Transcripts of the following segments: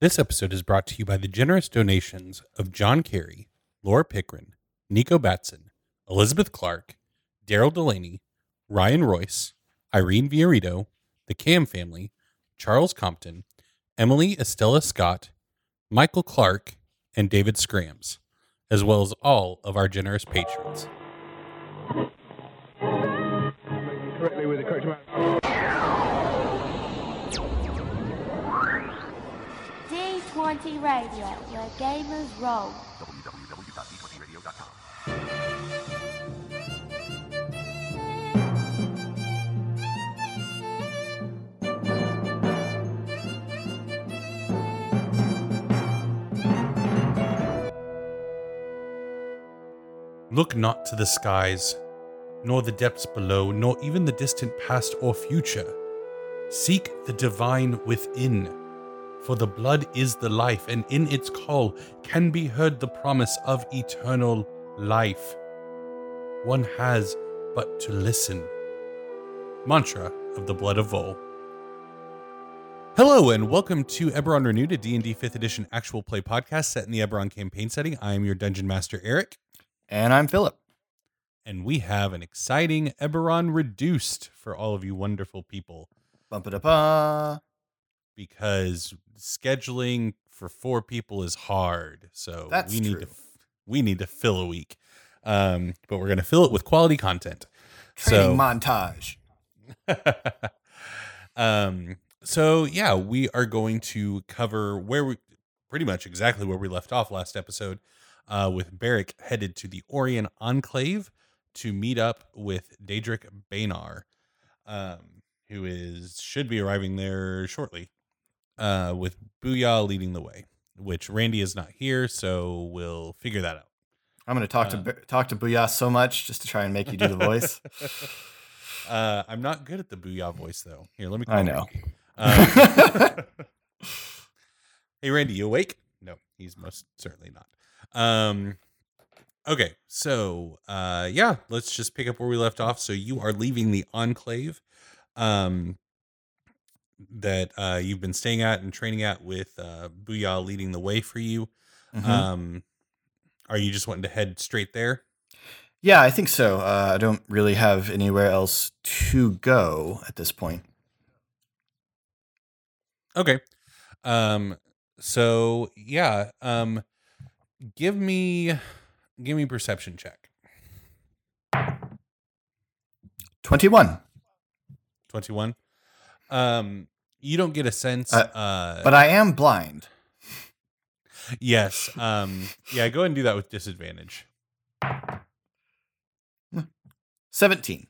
This episode is brought to you by the generous donations of Jon Cary, Laura Pickrahn, Nikko Batson, Elizabeth Clark, Darrell DeLaney, Ryan Royce, Irene Viorritto, the Kamm family, Charles Compton, Emily Estella Scott, Michael Clark, and David Scrams, as well as all of our generous patrons. D20 Radio, where gamers roll. Look not to the skies, nor the depths below, nor even the distant past or future. Seek the divine within, for the blood is the life, and in its call can be heard the promise of eternal life. One has but to listen. Mantra of the Blood of Vol. Hello and welcome to Eberron Renewed, a D&D 5th edition actual play podcast set in the Eberron campaign setting. I am your dungeon master Eric, And I'm Philip. and we have an exciting Eberron Reduced for all of you wonderful people Bump it up. Uh, because scheduling for four people is hard. So That's we need true. to we need to fill a week. Um, but we're going to fill it with quality content. training So montage. um so yeah we are going to cover where we pretty much exactly where we left off last episode uh with Beric headed to the Orien Enclave to meet up with Dedrick Beynar um who is should be arriving there shortly uh with Booyah leading the way which Randy is not here so we'll figure that out I'm going to talk uh, to talk to Booyah so much just to try and make you do the voice. uh I'm not good at the Booyah voice though here let me I know. Um, hey, Randy, you awake? No, he's most certainly not. Um, okay, so uh, yeah, let's just pick up where we left off. So you are leaving the enclave, um, that uh, you've been staying at and training at with uh, Booyah leading the way for you. Mhm. Um, are you just wanting to head straight there? yeah, I think so. Uh, I don't really have anywhere else to go at this point. Okay. Um so yeah, um give me give me perception check. 21. 21. Um you don't get a sense Uh, uh, But I am blind. yes. Um yeah, go ahead and do that with disadvantage. 17.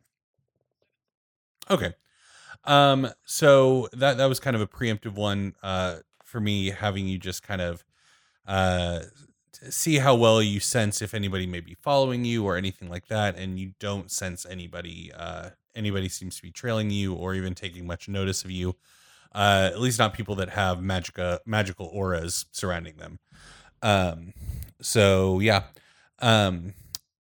Okay. Um so that that was kind of a preemptive one uh for me having you just kind of uh see how well you sense if anybody may be following you or anything like that and you don't sense anybody uh anybody seems to be trailing you or even taking much notice of you. Uh at least not people that have magica magical auras surrounding them. Um so yeah. Um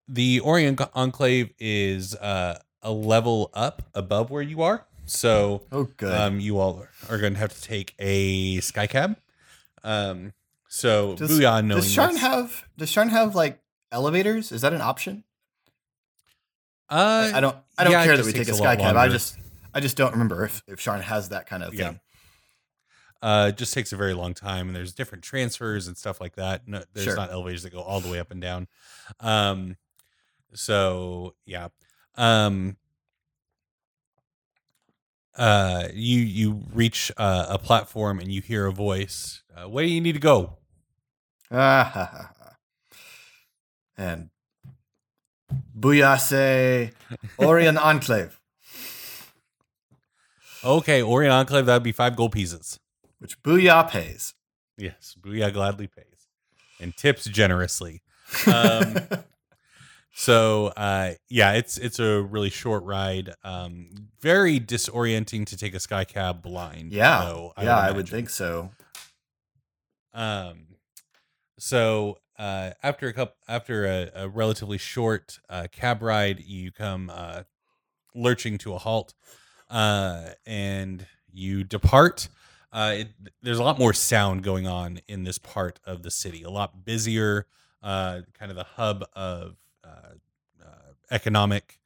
the Orien Enclave is uh a level up above where you are. So Oh, good. um, you all are going to have to take a sky cab. Um, so does, Booyah knowing does Sharn have does Sharn have like elevators? Is that an option? Uh, I don't I don't yeah, care that we take a sky cab. I just I just don't remember if if Sharn has that kind of Yeah. thing. uh, it just takes a very long time, and there's different transfers and stuff like that. No, there's Sure. not elevators that go all the way up and down. Um, so yeah. Um, uh, you you reach uh, a platform and you hear a voice. Uh, where do you need to go? Ah, ha, ha, ha. And Booyah say Orien Enclave, Okay, Orien Enclave. That'd be five gold pieces. which Booyah pays. Yes, Booyah gladly pays and tips generously. Um, so uh, yeah, it's it's a really short ride. Um, very disorienting to take a sky cab blind. yeah, though, yeah, I would think so. Um, so uh, after a couple, after a, a relatively short uh, cab ride, you come uh, lurching to a halt, uh, and you depart. uh, it, there's a lot more sound going on in this part of the city. A lot busier, uh, kind of the hub of economic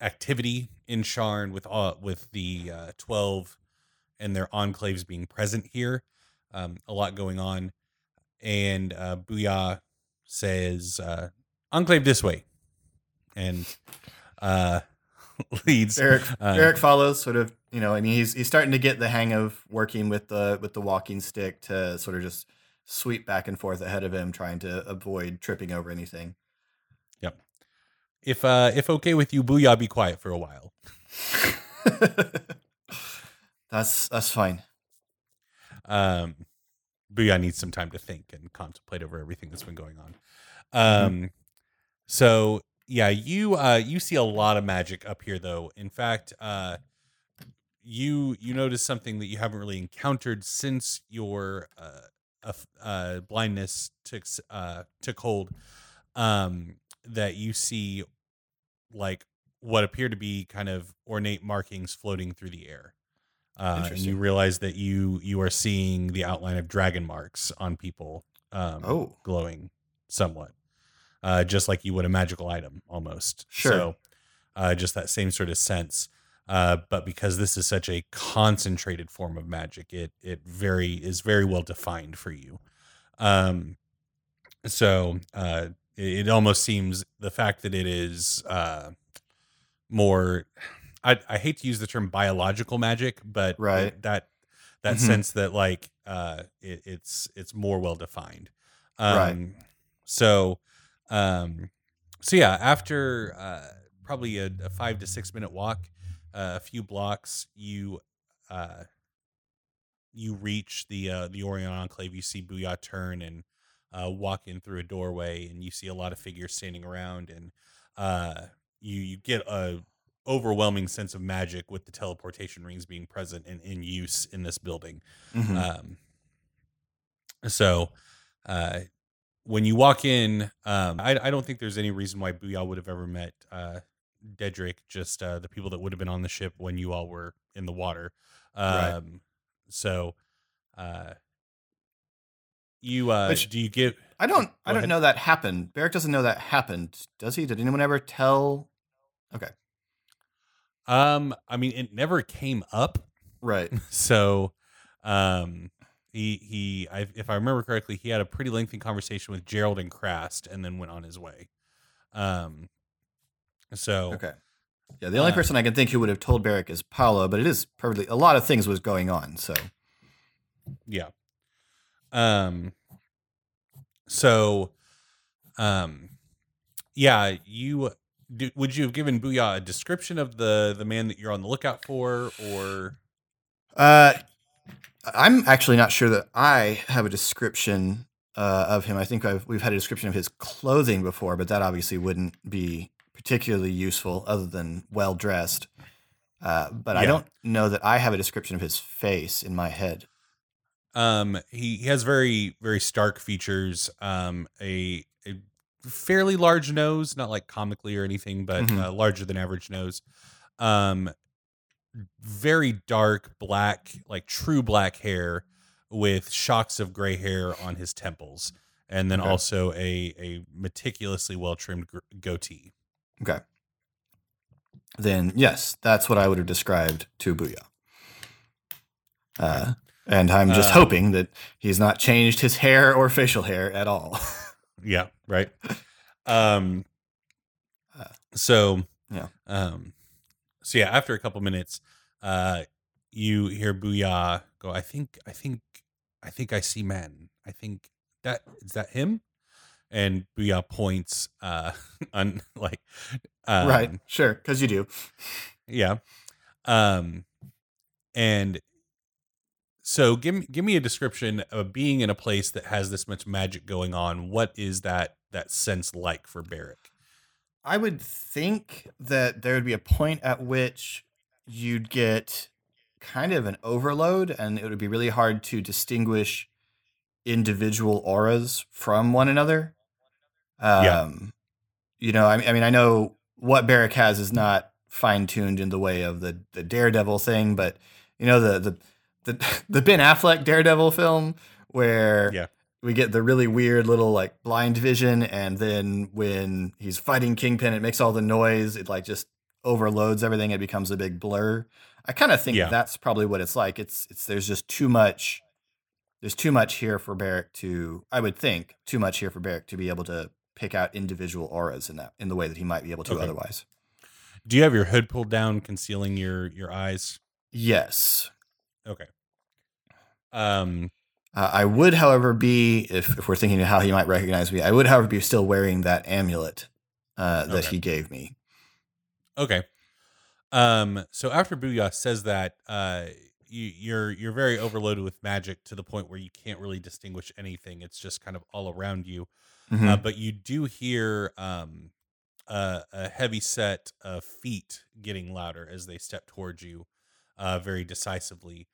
activity in Sharn, with all with the twelve and their enclaves being present here. Um, a lot going on, and uh, Booyah says, uh, "Enclave this way," and uh, leads. Eric uh, Eric follows, sort of, you know, and he's he's starting to get the hang of working with the with the walking stick to sort of just sweep back and forth ahead of him, trying to avoid tripping over anything. Yep. If uh, if okay with you, Booyah, be quiet for a while. that's that's fine. Um, Booyah needs some time to think and contemplate over everything that's been going on. Um, so yeah, you uh, you see a lot of magic up here, though. In fact, uh, you you notice something that you haven't really encountered since your uh, uh, blindness took uh, took hold. Um, that you see like what appear to be kind of ornate markings floating through the air. Uh, and you realize that you you are seeing the outline of dragon marks on people um, Oh. glowing somewhat uh, just like you would a magical item almost Sure. so uh, just that same sort of sense uh, but because this is such a concentrated form of magic it it very is very well defined for you um so uh it, it almost seems the fact that it is uh more I, I hate to use the term biological magic, but it- Right. that that Mhm. sense that like uh it, it's it's more well defined. Um Right. so um so yeah, after uh probably a, a five to six minute walk, uh, a few blocks, you uh you reach the uh the Orien Enclave, you see Booyah turn and uh walk in through a doorway and you see a lot of figures standing around and uh you you get a overwhelming sense of magic with the teleportation rings being present and in use in this building. Mhm. Um, so, uh, when you walk in, um, I, I don't think there's any reason why Booyah would have ever met uh, Dedrick, just uh, the people that would have been on the ship when you all were in the water. Um, Right. So, uh, you uh, Which- do you give? I don't I don't ahead. know that happened. Beric doesn't know that happened, does he? Did anyone ever tell? Okay, Um, I mean, it never came up right. so um he he I, if i remember correctly he had a pretty lengthy conversation with gerald and crast and then went on his way um so Okay. Yeah, the only Uh, person I can think who would have told Beric is Paolo, but it is perfectly a lot of things was going on. So yeah um so um yeah you do, would you have given Booyah a description of the the man that you're on the lookout for or uh, I'm actually not sure that I have a description uh, of him. I think I've, we've had a description of his clothing before, but that obviously wouldn't be particularly useful other than well dressed. Uh, but I don't know that I have a description of his face in my head. Um, he, he has very very stark features. Um, a, a fairly large nose, not like comically or anything, but Mhm. uh, larger than average nose. Um, very dark black, like true black hair, with shocks of gray hair on his temples, and then Okay. also a a meticulously well trimmed gr- goatee. Okay. Then yes, that's what I would have described to Booyah. Uh, and I'm just Uh, hoping that he's not changed his hair or facial hair at all. Yeah, right. Um Uh, so yeah. Um so yeah, after a couple minutes, uh you hear Booyah go, I think I think I think I see men. I think that is that him? And Booyah points uh on like um, right. Sure. Because you do. yeah. Um and so give me give me a description of being in a place that has this much magic going on. What is that that sense like for Beric? I would think that there would be a point at which you'd get kind of an overload and it would be really hard to distinguish individual auras from one another. Um, Yeah. You know, I, I mean, I know what Beric has is not fine tuned in the way of the, the daredevil thing, but you know, the, the, the the Ben Affleck Daredevil film where Yeah. we get the really weird little like blind vision, and then when he's fighting Kingpin, it makes all the noise. It like just overloads everything. It becomes a big blur. I kind of think Yeah. that's probably what it's like. It's it's there's just too much. There's too much here for Beric to. I would think too much here for Beric to be able to pick out individual auras in that in the way that he might be able to Okay. otherwise. Do you have your hood pulled down, concealing your your eyes? Yes. Okay. Um. Uh, I would, however, be if, if we're thinking of how he might recognize me. I would, however, be still wearing that amulet uh, that Okay. he gave me. Okay. Um. So after Booyah says that, uh, you, you're you're very overloaded with magic to the point where you can't really distinguish anything. It's just kind of all around you. Mhm. Uh, but you do hear um, a, a heavy set of feet getting louder as they step towards you, uh, very decisively,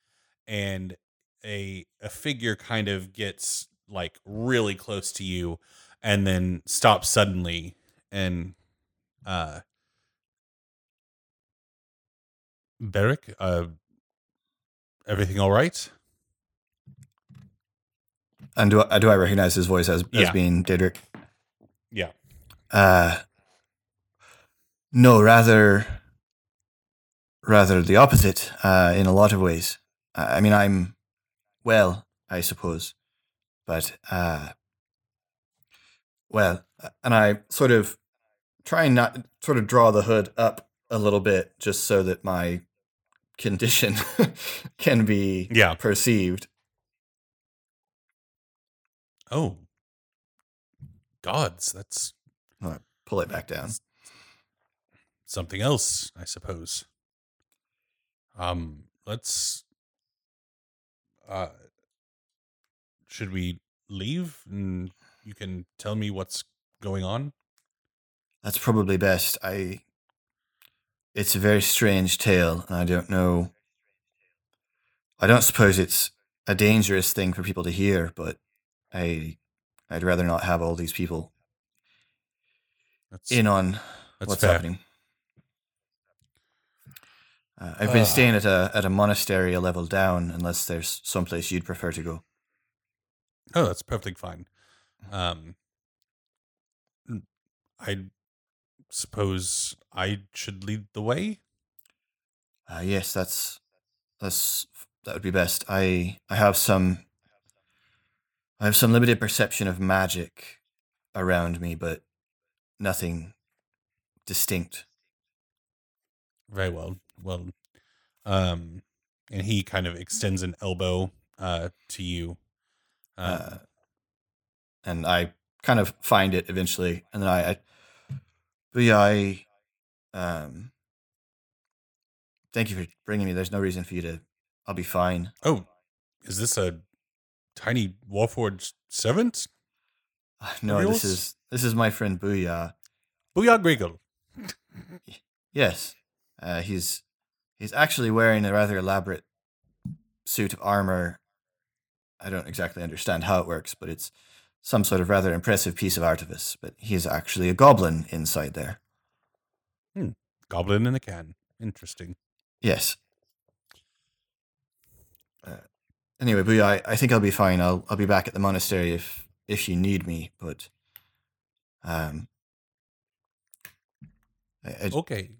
and a a figure kind of gets like really close to you, and then stops suddenly, and uh, Beric, uh, everything all right? And do I, do I recognize his voice as, as Yeah. being Dedrick? Yeah. Uh, no, rather, rather the opposite. Uh, in a lot of ways. I mean, I'm well, I suppose, but uh, well, and I sort of try and not sort of draw the hood up a little bit, just so that my condition can be Yeah. perceived. Oh, gods, that's Pull it back down. something else, I suppose. Um, let's. Uh, should we leave and you can tell me what's going on? That's probably best. I. It's a very strange tale, and I don't know. I don't suppose it's a dangerous thing for people to hear, but I, I'd rather not have all these people That's in on what's fair. happening. Uh, I've been Uh. staying at a at a monastery a level down, unless there's someplace you'd prefer to go. Oh, that's perfectly fine. Um, I suppose I should lead the way. Uh, yes, that's that's that would be best. I I have some I have some limited perception of magic around me, but nothing distinct. Very well. Well, um, and he kind of extends an elbow uh to you. Um, Uh, and I kind of find it eventually, and then I, I but yeah, I um thank you for bringing me. There's no reason for you to. I'll be fine. oh, is this a tiny Warforged servant? Uh, No, this is this is my friend Booyah. Booyah Griggle. Yes, uh, he's he's actually wearing a rather elaborate suit of armor. I don't exactly understand how it works, but it's some sort of rather impressive piece of artifice. But he's actually a goblin inside there. Goblin in a can. Interesting. Yes. Uh, anyway, Booyah, I, I think I'll be fine. I'll I'll be back at the monastery if if you need me. But um, I, I, Okay.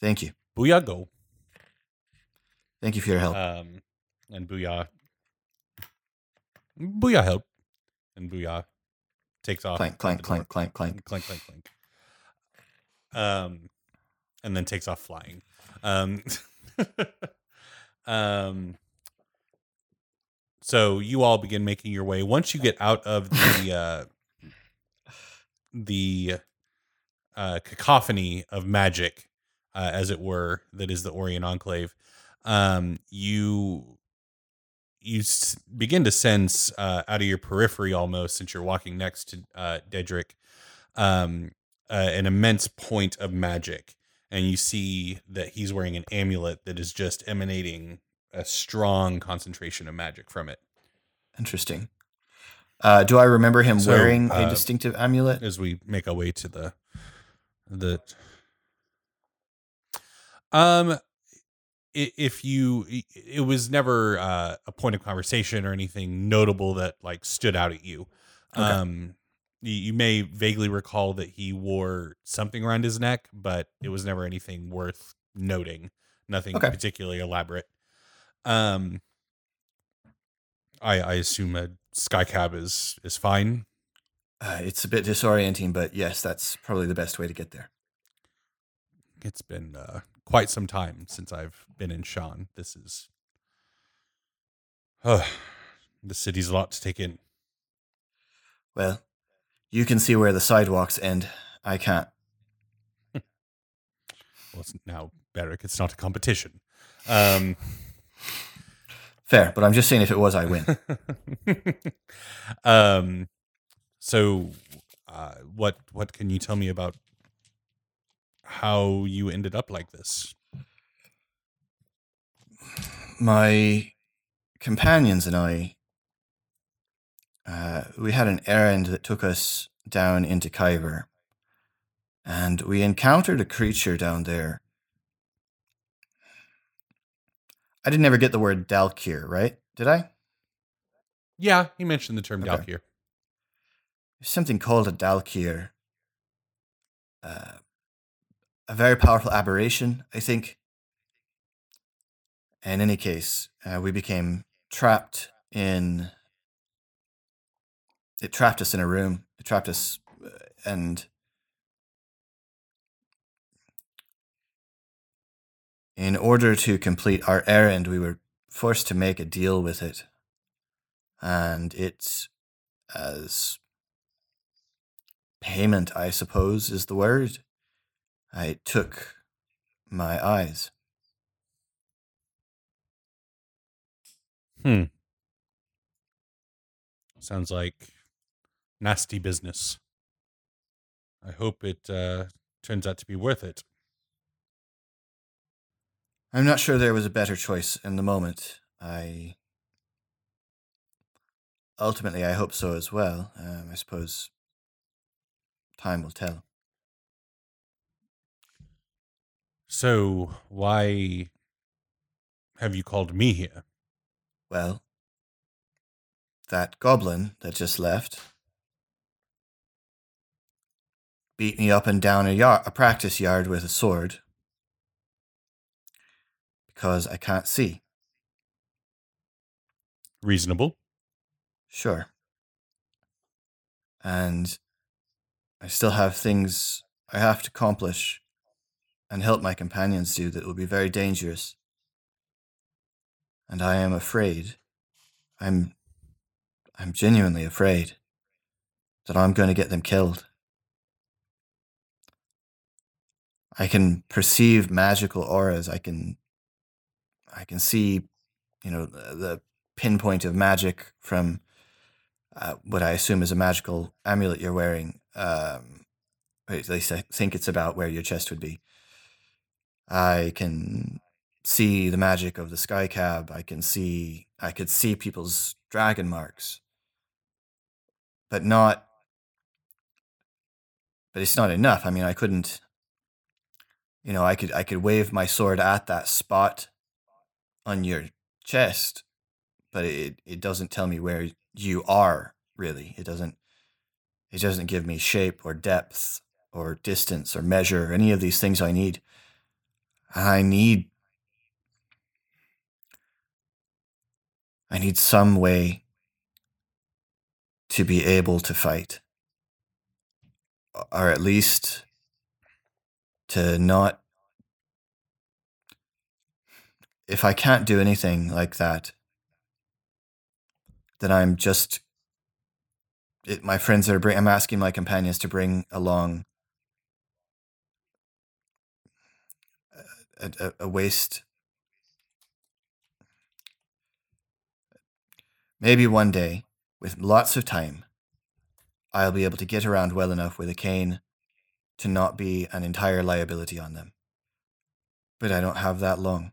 Thank you, Booyah go. thank you for your help. Um, and Booyah. Booyah help. And Booyah takes off. clank, clank, clank, clank, clank. clank, clank, clank. Um, and then takes off flying. Um, um. So you all begin making your way. Once you get out of the uh, the uh, cacophony of magic, uh, as it were, that is the Orien Enclave, um, you you s- begin to sense uh, out of your periphery almost, since you're walking next to uh, Dedrick, um, uh, an immense point of magic, and you see that he's wearing an amulet that is just emanating a strong concentration of magic from it. Interesting. Uh, do I remember him So, wearing a uh, distinctive amulet? As we make our way to the the um if you it was never uh, a point of conversation or anything notable that like stood out at you Okay. um you, you may vaguely recall that he wore something around his neck but it was never anything worth noting nothing Okay. particularly elaborate um i i assume a sky cab is is fine Uh, it's a bit disorienting, but yes, that's probably the best way to get there. it's been uh, quite some time since i've been in Sharn this is uh, the city's a lot to take in Well, you can see where the sidewalks end. I can't. well it's now Beric, it's not a competition um Fair, but I'm just saying if it was, I win. um so uh what what can you tell me about how you ended up like this My companions and I, uh, we had an errand that took us down into Khyber, and we encountered a creature down there. I didn't ever get the word Daelkyr, right? Did I? yeah he mentioned the term Okay. Daelkyr. There's something called a Daelkyr. Uh, a very powerful aberration, I think. In any case, uh, we became trapped in. It trapped us in a room. It trapped us, uh, and in order to complete our errand, we were forced to make a deal with it. And it's as payment, I suppose, is the word. I took my eyes. Hmm. Sounds like nasty business. I hope it uh, turns out to be worth it. I'm not sure there was a better choice in the moment. I ultimately, I hope so as well. Um, I suppose time will tell. So, why have you called me here? Well, that goblin that just left beat me up and down a yard, a practice yard with a sword because I can't see. Reasonable. Sure. And I still have things I have to accomplish and help my companions do that will be very dangerous. And I am afraid. I'm I'm genuinely afraid that I'm going to get them killed. I can perceive magical auras. I can I can see, you know, the, pinpoint of magic from uh, what I assume is a magical amulet you're wearing. Um, at least I think it's about where your chest would be. I can see the magic of the sky cab. I can see I could see people's dragon marks. But not but it's not enough. I mean, I couldn't you know, I could I could wave my sword at that spot on your chest, but it it doesn't tell me where you are really. It doesn't it doesn't give me shape or depth or distance or measure or any of these things I need. I need I need some way to be able to fight. Or at least to not if I can't do anything like that, then I'm just it, my friends are bring. I'm asking my companions to bring along a, a, waste. Maybe one day, with lots of time, I'll be able to get around well enough with a cane to not be an entire liability on them. But I don't have that long.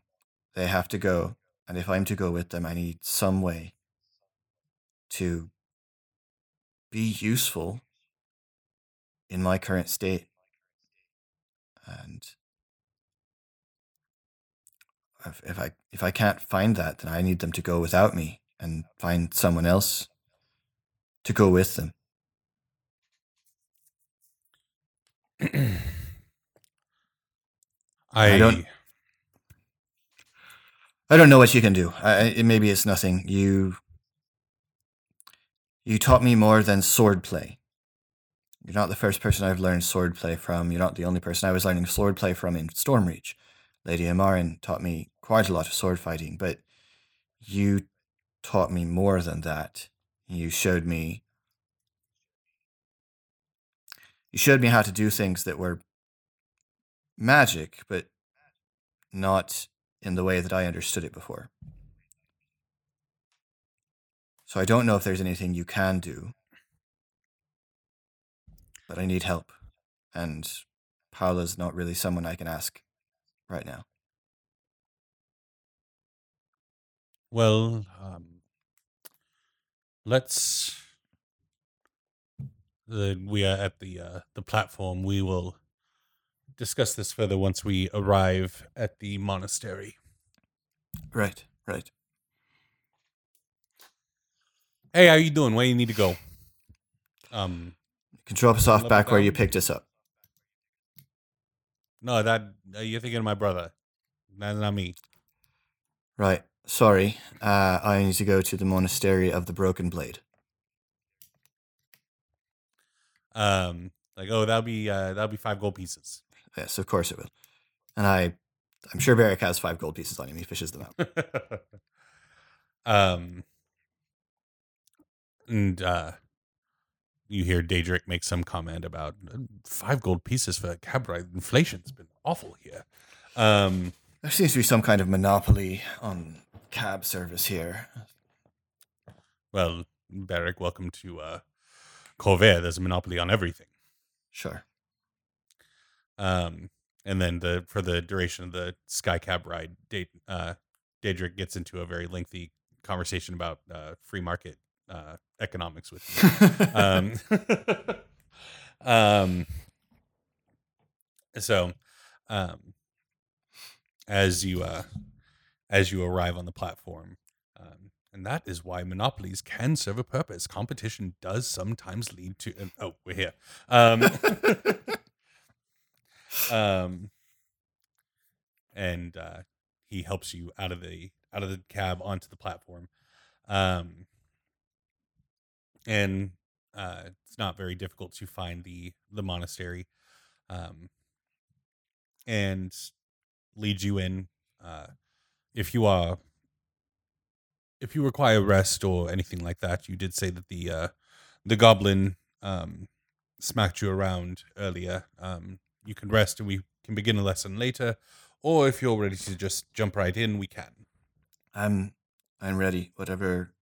They have to go, and if I'm to go with them, I need some way to be useful in my current state. And if, if I if I can't find that, then I need them to go without me and find someone else to go with them. I, I don't- I don't know what you can do. I, I- maybe it's nothing. You you taught me more than swordplay. You're not the first person I've learned swordplay from. You're not the only person I was learning swordplay from in Stormreach. Lady Amarin taught me quite a lot of sword fighting, but you taught me more than that. You showed me you showed me how to do things that were magic, but not in the way that I understood it before. So I don't know if there's anything you can do, but I need help. And Paula's not really someone I can ask right now. Well, um, let's. The, we are at the uh, the platform. We will discuss this further once we arrive at the monastery. Right, right. Hey, how you doing? Where you need to go? Um, You can drop us off back where you picked us up. no, that uh, you're thinking of my brother. That's not me. Right. Sorry. Uh, I need to go to the monastery of the Broken Blade. Um, like oh, that'll be uh, that'll be five gold pieces. Yes, of course it will. And I, I'm sure Beric has five gold pieces on him. He fishes them out. um, and uh, you hear Dedrick make some comment about five gold pieces for a cab ride. Inflation's been awful here. Um, There seems to be some kind of monopoly on cab service here. well, Beric, welcome to uh, Corvair. There's a monopoly on everything. Sure. Um, and then the for the duration of the sky cab ride, uh, Dedrick gets into a very lengthy conversation about uh, free market uh, economics with you. um, um, so, um, as you uh, as you arrive on the platform, um, and that is why monopolies can serve a purpose. Competition does sometimes lead to. and- oh, we're here. Um, um, and uh, he helps you out of the out of the cab onto the platform. Um, and uh, it's not very difficult to find the the monastery, um, and leads you in. Uh, if you are, if you require rest or anything like that, you did say that the uh, the goblin um, smacked you around earlier. Um, you can rest, and we can begin a lesson later. Or if you're ready to just jump right in, we can. I'm, I'm ready. Whatever,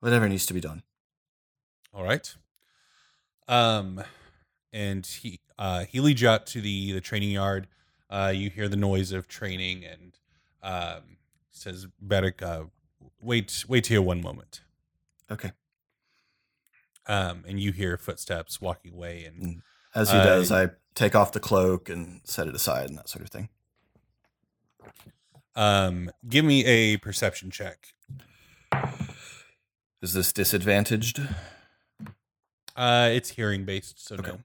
whatever needs to be done. All right. Um, and he uh he leads you out to the the training yard. Uh, you hear the noise of training, and um, says, "Beric, uh, wait, wait here one moment." Okay. Um, and you hear footsteps walking away, and Mm. As he Uh, does, I take off the cloak and set it aside and that sort of thing. um, give me a perception check. Is this disadvantaged? Uh, it's hearing based, so Okay. no.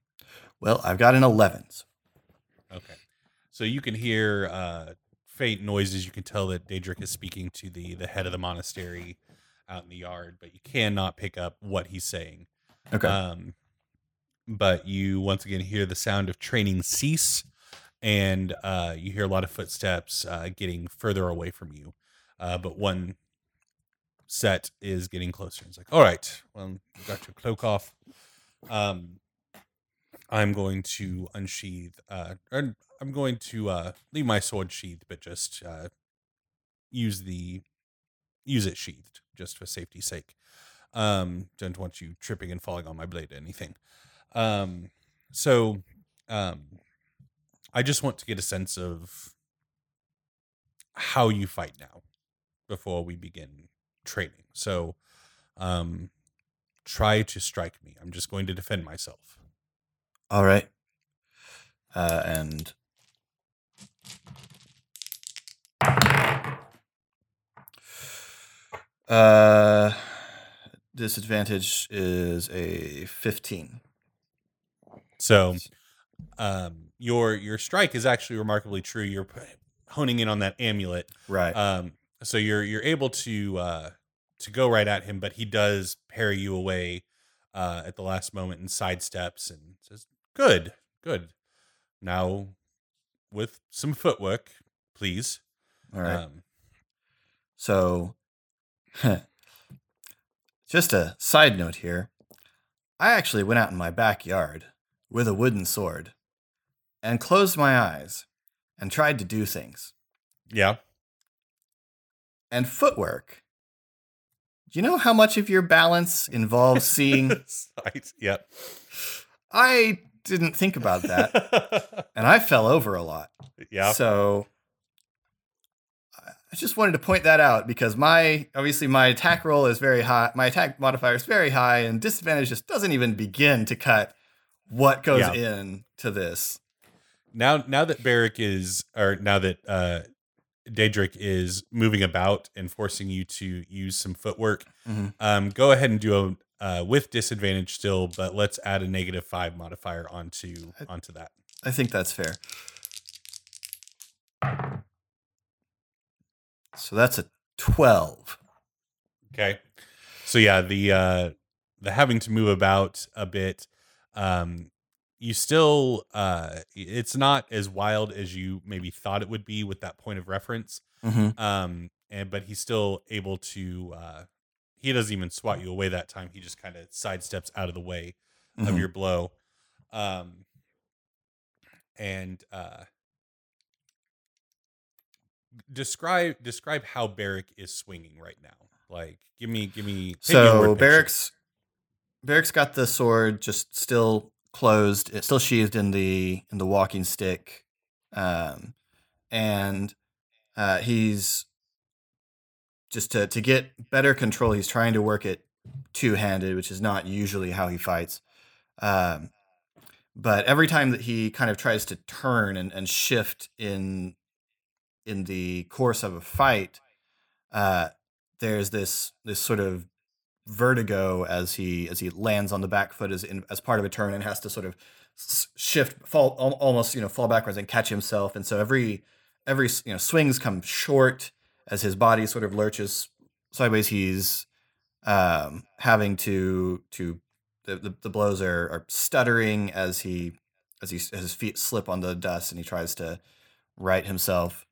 Well, I've got an 11. Okay. So you can hear uh, faint noises. You can tell that Dedrick is speaking to the the head of the monastery out in the yard, but you cannot pick up what he's saying. Okay. Um, but you once again hear the sound of training cease, and uh, you hear a lot of footsteps uh, getting further away from you. Uh, but one set is getting closer. It's like, all right, well, you got your cloak off. Um, I'm going to unsheath, uh, I'm going to uh, leave my sword sheathed, but just uh, use the use it sheathed just for safety's sake. Um, don't want you tripping and falling on my blade or anything. Um, so um, I just want to get a sense of how you fight now before we begin training. So um, try to strike me. I'm just going to defend myself. All right. Uh, and uh, disadvantage is a fifteen. So, um, your your strike is actually remarkably true. You're honing in on that amulet, right? Um, so you're you're able to uh, to go right at him, but he does parry you away uh, at the last moment and sidesteps and says, "Good, good. Now, with some footwork, please." All right. Um, So, just a side note here. I actually went out in my backyard with a wooden sword and closed my eyes and tried to do things. yeah. And footwork. Do you know how much of your balance involves seeing? Sight, Yep. I didn't think about that, and I fell over a lot. yeah. So I just wanted to point that out because my obviously my attack roll is very high. My attack modifier is very high, and disadvantage just doesn't even begin to cut what goes Yeah. in to this. now now that Beric is or now that uh Dedrick is moving about and forcing you to use some footwork, Mhm. um, go ahead and do a uh, with disadvantage still, but let's add a negative five modifier onto onto that. I think that's fair. So that's a twelve. Okay. So yeah, the uh the having to move about a bit, um you still uh it's not as wild as you maybe thought it would be with that point of reference. Mm-hmm. um and but he's still able to uh he doesn't even swat you away that time he just kind of sidesteps out of the way of Mhm. your blow um and uh describe describe how Beric is swinging right now like give me give me paint me a word So picture. Beric's Beric's got the sword just still closed, it's still sheathed in the in the walking stick, um, and uh, he's just to to get better control. He's trying to work it two handed, which is not usually how he fights. Um, but every time that he kind of tries to turn and, and shift in in the course of a fight, uh, there's this this sort of vertigo as he as he lands on the back foot as in, as part of a turn and has to sort of shift fall almost you know fall backwards and catch himself and so every every you know swings come short as his body sort of lurches sideways he's um having to to the, the, the blows are, are stuttering as he as he as his feet slip on the dust and he tries to right himself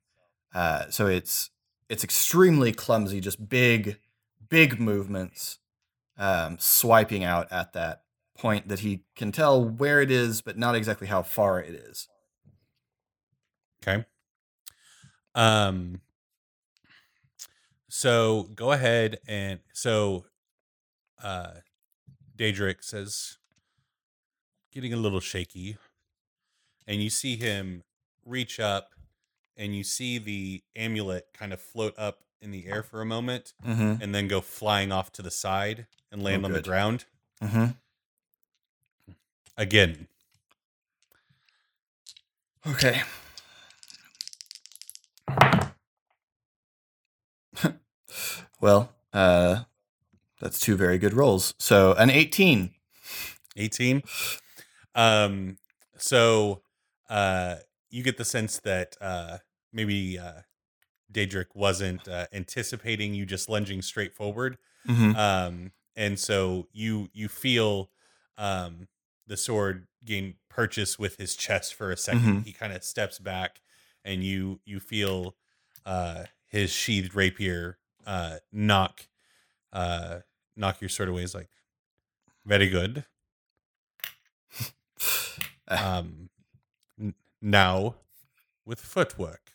uh so it's it's extremely clumsy just big big movements um, swiping out at that point that he can tell where it is, but not exactly how far it is. Okay. Um so go ahead and so uh Dedrick says getting a little shaky and you see him reach up and you see the amulet kind of float up in the air for a moment Mm-hmm. and then go flying off to the side and land Oh, on the ground Mm-hmm. again. Okay. Well, uh, that's two very good rolls. So an 18. 18 um so uh you get the sense that uh maybe uh Dedrick wasn't uh, anticipating you just lunging straight forward Mm-hmm. um and so you you feel um the sword gain purchase with his chest for a 2nd Mhm. he kind of steps back and you you feel uh his sheathed rapier uh knock uh knock your sword away He's like very good um n- now with footwork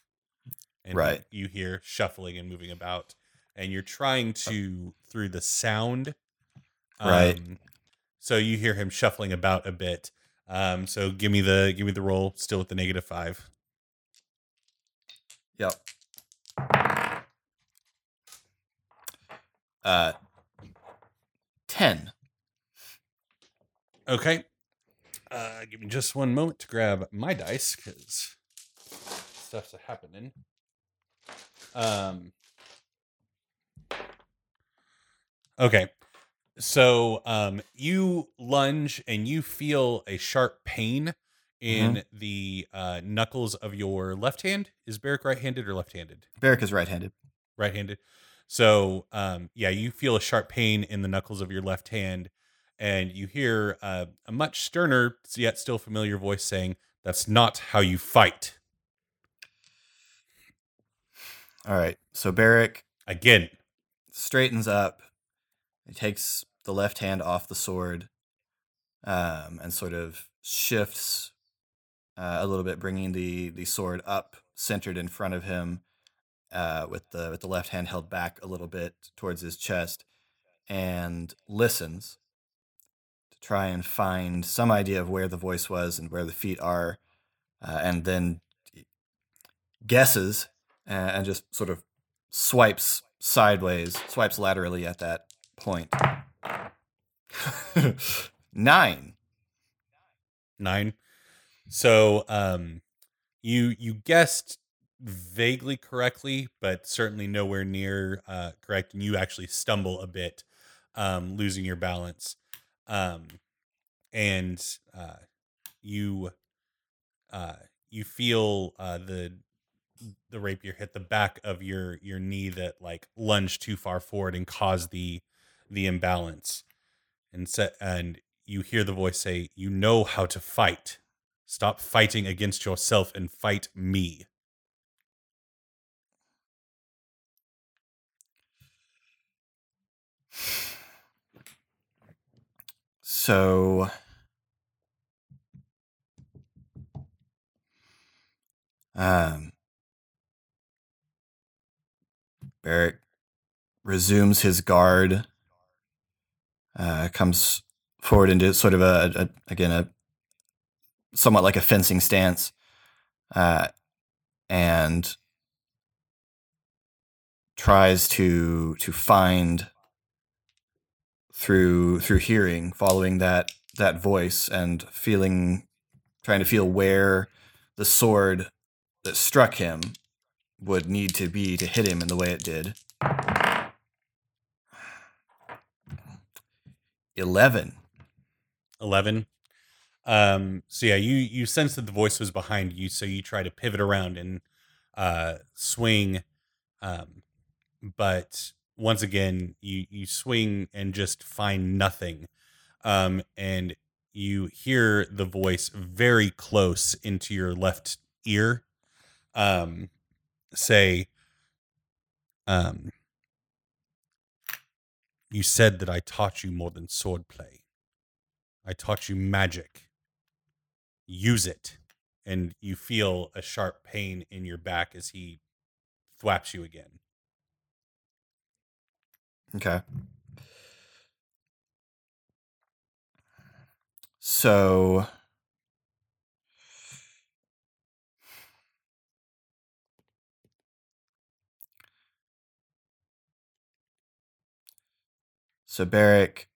and Right. you hear shuffling and moving about and you're trying to through the sound Right. um, so you hear him shuffling about a bit um so give me the give me the roll still with the negative five Yep. Uh, 10. okay uh give me just one moment to grab my dice because stuff's happening um Okay. So um you lunge and you feel a sharp pain in the uh knuckles of your left hand. Is Beric right-handed or left-handed? Beric is right-handed. Right-handed. So um yeah, you feel a sharp pain in the knuckles of your left hand and you hear uh, a much sterner yet still familiar voice saying, "That's not how you fight." All right. So Beric Again, straightens up. He takes the left hand off the sword um, and sort of shifts uh, a little bit, bringing the the sword up, centered in front of him, uh, with the with the left hand held back a little bit towards his chest, and listens to try and find some idea of where the voice was and where the feet are, uh, and then guesses uh, and just sort of swipes sideways, swipes laterally at that point. Nine. nine. So um, you you guessed vaguely correctly, but certainly nowhere near uh, correct, and you actually stumble a bit, um, losing your balance, um, and uh, you uh, you feel uh, the the rapier hit the back of your your knee that like lunged too far forward and caused the the imbalance and set and you hear the voice say you know how to fight. Stop fighting against yourself and fight me So. Um, Beric resumes his guard, uh, comes forward into sort of a, a again a somewhat like a fencing stance, uh, and tries to to find through through hearing, following that that voice and feeling, trying to feel where the sword that struck him would need to be to hit him in the way it did. Eleven. 11 um so yeah you you sense that the voice was behind you so you try to pivot around and uh swing um but once again you you swing and just find nothing um and you hear the voice very close into your left ear um say um you said that I taught you more than swordplay. I taught you magic. Use it. And you feel a sharp pain in your back as he thwaps you again. Okay. So So Beric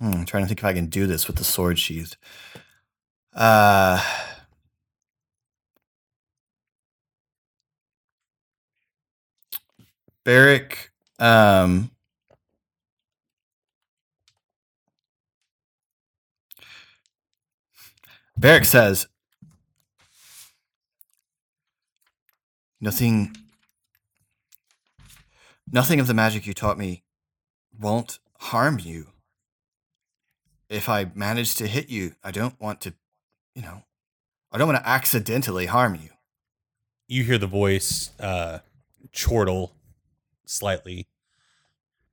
Hmm, I'm trying to think if I can do this with the sword sheathed. Uh Beric um Beric says nothing nothing of the magic you taught me won't harm you. If I manage to hit you, I don't want to, you know, I don't want to accidentally harm you. You hear the voice uh, chortle slightly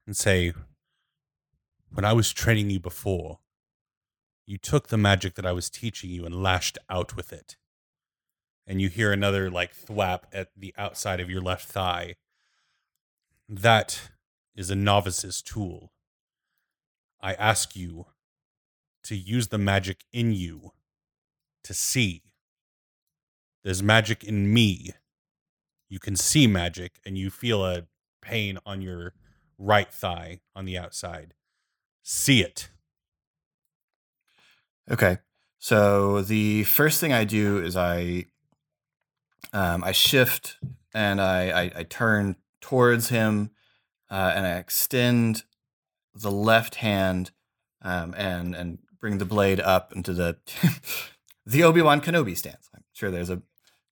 and say, When I was training you before, you took the magic that I was teaching you and lashed out with it. And you hear another like thwap at the outside of your left thigh. That is a novice's tool. I ask you to use the magic in you to see. There's magic in me. You can see magic and you feel a pain on your right thigh on the outside. See it. Okay. So the first thing I do is I um, I shift and I, I I turn towards him, uh, and I extend the left hand um, and and bring the blade up into the the Obi Wan Kenobi stance. I'm sure there's a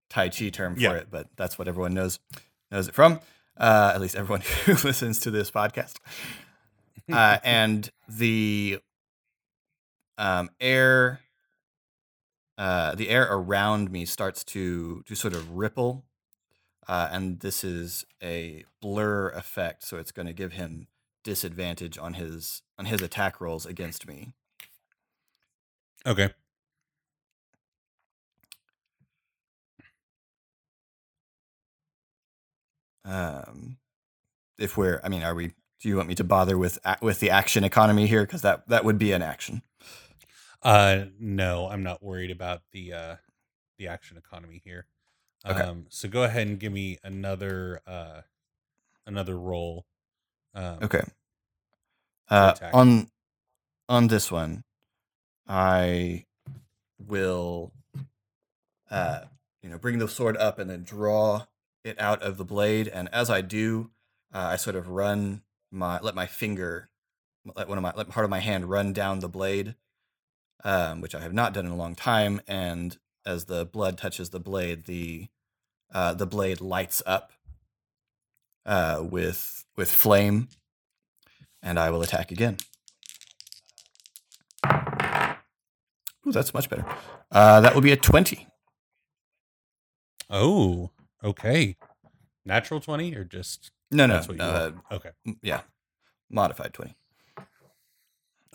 Tai Chi term for Yeah. it, but that's what everyone knows knows it from. Uh, at least everyone who listens to this podcast. Uh, and the um, air, uh, the air around me starts to to sort of ripple, uh, and this is a blur effect, so it's going to give him disadvantage on his on his attack rolls against me. Okay. Um, if we're, I mean, are we? Do you want me to bother with with the action economy here? Because that that would be an action. Uh no, I'm not worried about the uh the action economy here. Okay. Um so go ahead and give me another uh another roll. Um Okay. Uh, on on this one, I will, uh, you know, bring the sword up and then draw it out of the blade. And as I do, uh, I sort of run my let my finger, let one of my let part of my hand run down the blade, um, which I have not done in a long time. And as the blood touches the blade, the uh, the blade lights up uh, with with flame and I will attack again. Ooh, that's much better. Uh, that will be a 20. Oh, okay. Natural 20 or just No, no. that's what you uh? Okay. yeah. Modified 20.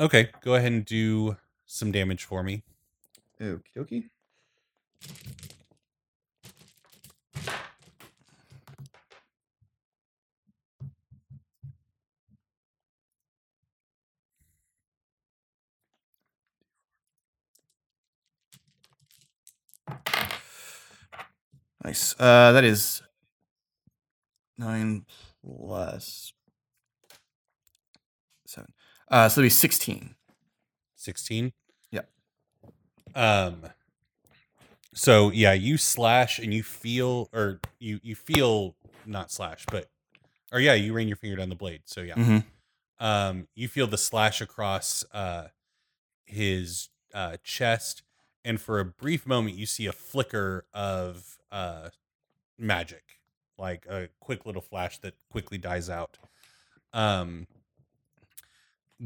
Okay, go ahead and do some damage for me. Okie dokie. Nice. Uh, that is nine plus seven. Uh, so it'll be 16. 16 Yeah. um so yeah you slash and you feel or you you feel not slash but or yeah you ran your finger down the blade so yeah Mm-hmm. um you feel the slash across uh his uh chest and for a brief moment you see a flicker of uh magic like a quick little flash that quickly dies out um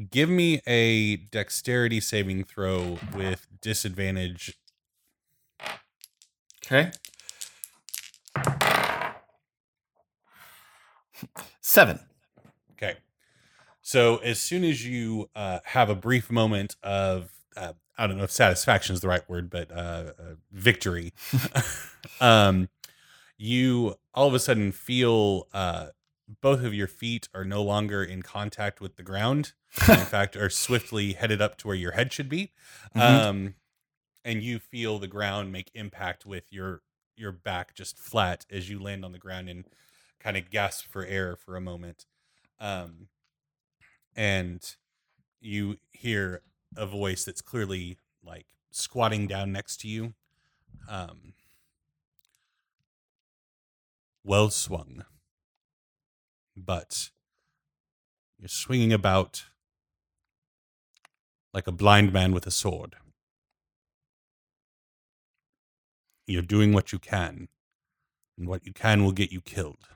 give me a dexterity saving throw with disadvantage Okay. Seven. Okay. So as soon as you uh, have a brief moment of, uh, I don't know if satisfaction is the right word, but uh, uh, victory, um, you all of a sudden feel uh, both of your feet are no longer in contact with the ground. in fact, are swiftly headed up to where your head should be. Mhm. Um, and you feel the ground make impact with your your back just flat as you land on the ground and kind of gasp for air for a moment. Um, and you hear a voice that's clearly like squatting down next to you. Um, well swung, but you're swinging about like a blind man with a sword. You're doing what you can, and what you can will get you killed.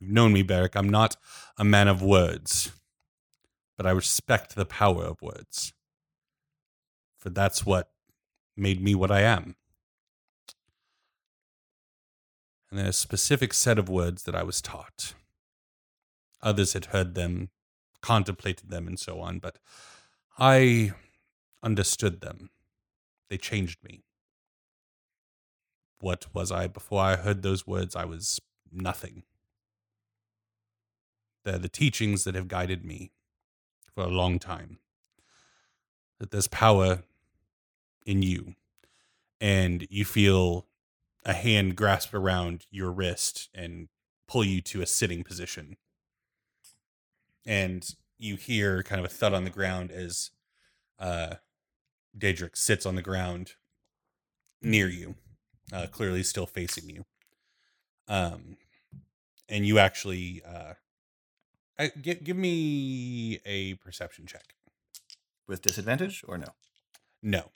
You've known me, Beric. I'm not a man of words, but I respect the power of words. For that's what made me what I am. And there's a specific set of words that I was taught. Others had heard them, contemplated them, and so on, but I understood them. They changed me. What was I before I heard those words? I was nothing. They're the teachings that have guided me for a long time. That there's power in you, and you feel a hand grasp around your wrist and pull you to a sitting position. And you hear kind of a thud on the ground as uh, Dedrick sits on the ground near you, uh, clearly still facing you. Um, and you actually uh, I, give give me a perception check. With disadvantage or no? No,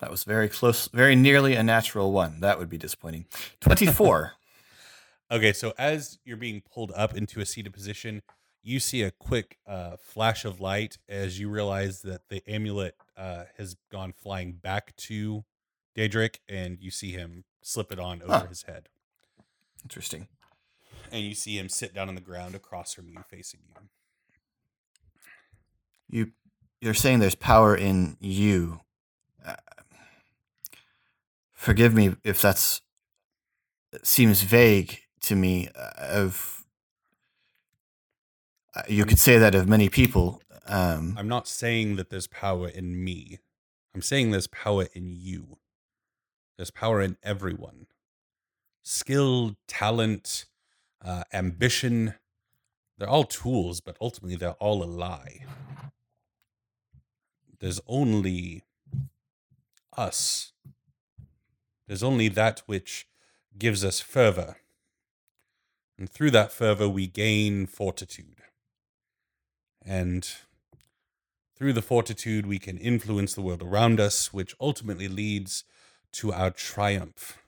That was very close, very nearly a natural one. That would be disappointing. 24. Okay, so as you're being pulled up into a seated position, you see a quick uh, flash of light as you realize that the amulet uh, has gone flying back to Dedrick, and you see him slip it on over Huh. his head. Interesting. And you see him sit down on the ground across from you, facing you. You, you're saying there's power in you. Uh, forgive me if that's seems vague to me. uh, Of uh, you could say that of many people. Um, I'm not saying that there's power in me. I'm saying there's power in you. There's power in everyone. Skill, talent, uh, ambition. They're all tools, but ultimately they're all a lie. There's only us. There's only that which gives us fervor. And through that fervor, we gain fortitude. And through the fortitude, we can influence the world around us, which ultimately leads to our triumph.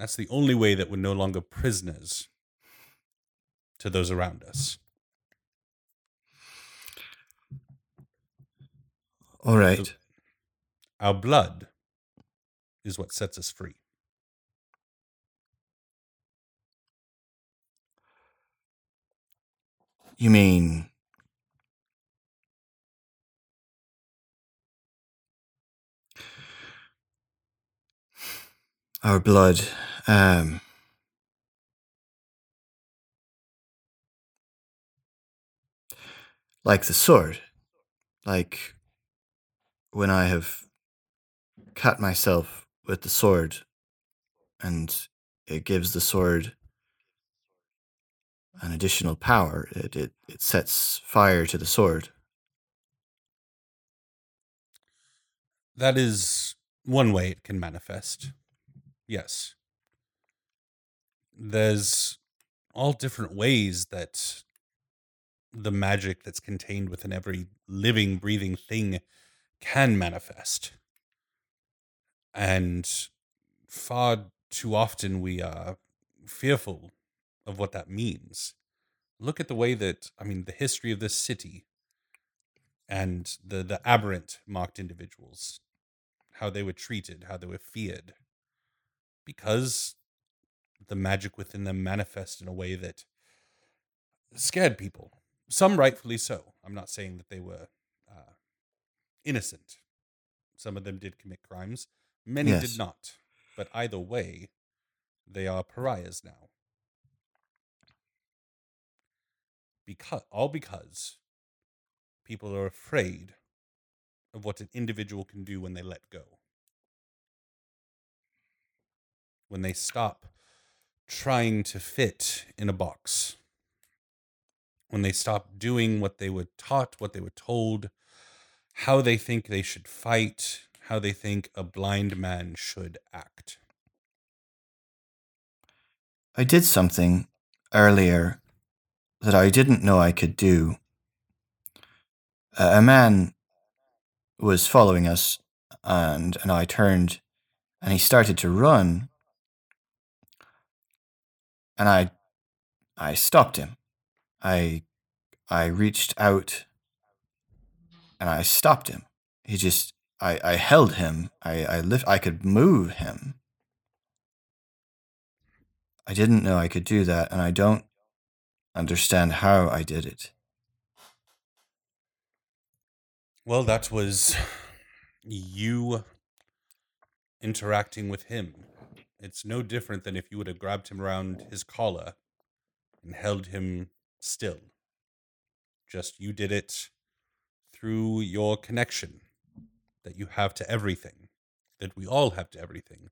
That's the only way that we're no longer prisoners to those around us. all right. Our blood is what sets us free. You mean our blood? Um, like the sword, like when I have cut myself with the sword, and it gives the sword an additional power. It it, it sets fire to the sword. That is one way it can manifest. Yes. There's all different ways that the magic that's contained within every living, breathing thing can manifest. And far too often we are fearful of what that means. Look at the way that, I mean, the history of this city and the, the aberrant marked individuals, how they were treated, how they were feared, because the magic within them manifest in a way that scared people. Some rightfully so. I'm not saying that they were uh, innocent. Some of them did commit crimes. Many Yes. did not. But either way, they are pariahs now. Because all because people are afraid of what an individual can do when they let go. When they stop trying to fit in a box. When they stop doing what they were taught, what they were told, how they think they should fight, how they think a blind man should act. I did something earlier that I didn't know I could do. A man was following us, and and I turned, and he started to run, and I I stopped him. I I reached out, and I stopped him. He just I I held him. I I lift. I could move him. I didn't know I could do that, and I don't understand how I did it. Well, that was you interacting with him. It's no different than if you would have grabbed him around oh. his collar and held him still. Just you did it through your connection that you have to everything, that we all have to everything.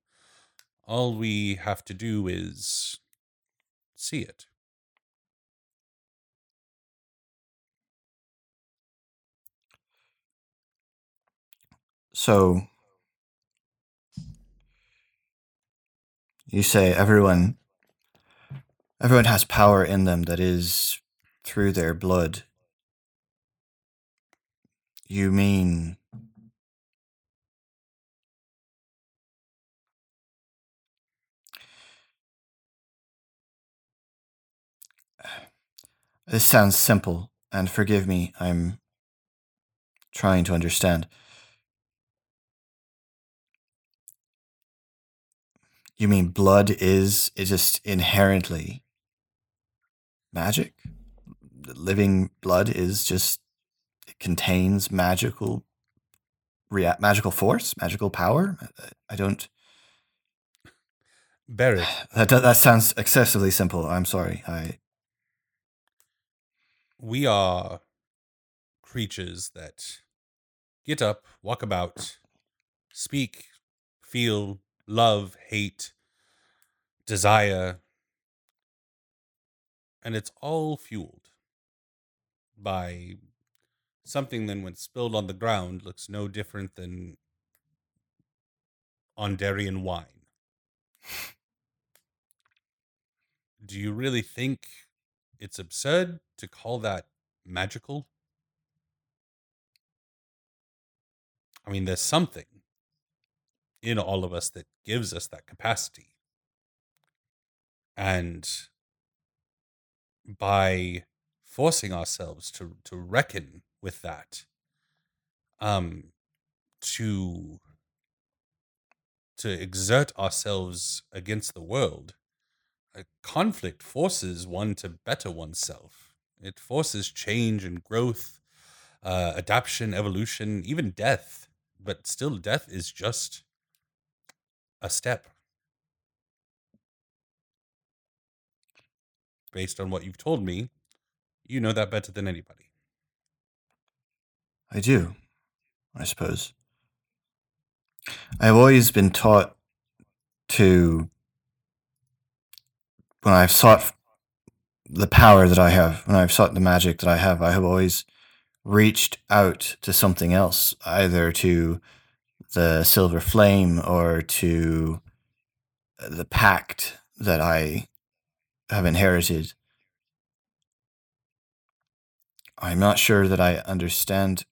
All we have to do is see it. So You say everyone everyone has power in them that is through their blood. You mean This sounds simple, and forgive me, I'm trying to understand. You mean blood is is just inherently magic? Living blood is just it contains magical rea- magical force, magical power? I- don't Beric, that that sounds excessively simple. I'm sorry. I we are creatures that get up, walk about, speak, feel, love, hate, desire, and it's all fueled by something that, when spilled on the ground, looks no different than Aundairian wine. Do you really think it's absurd to call that magical? I mean, there's something in all of us that gives us that capacity. And by forcing ourselves to to reckon with that, um, to to exert ourselves against the world, a conflict forces one to better oneself. It forces change and growth, uh, adaptation, evolution, even death. But still, death is just a step. Based on what you've told me, you know that better than anybody. I do, I suppose. I've always been taught to, when I've sought the power that I have, when I've sought the magic that I have, I have always reached out to something else, either to the silver flame or to uh, the pact that I have inherited. I'm not sure that I understand,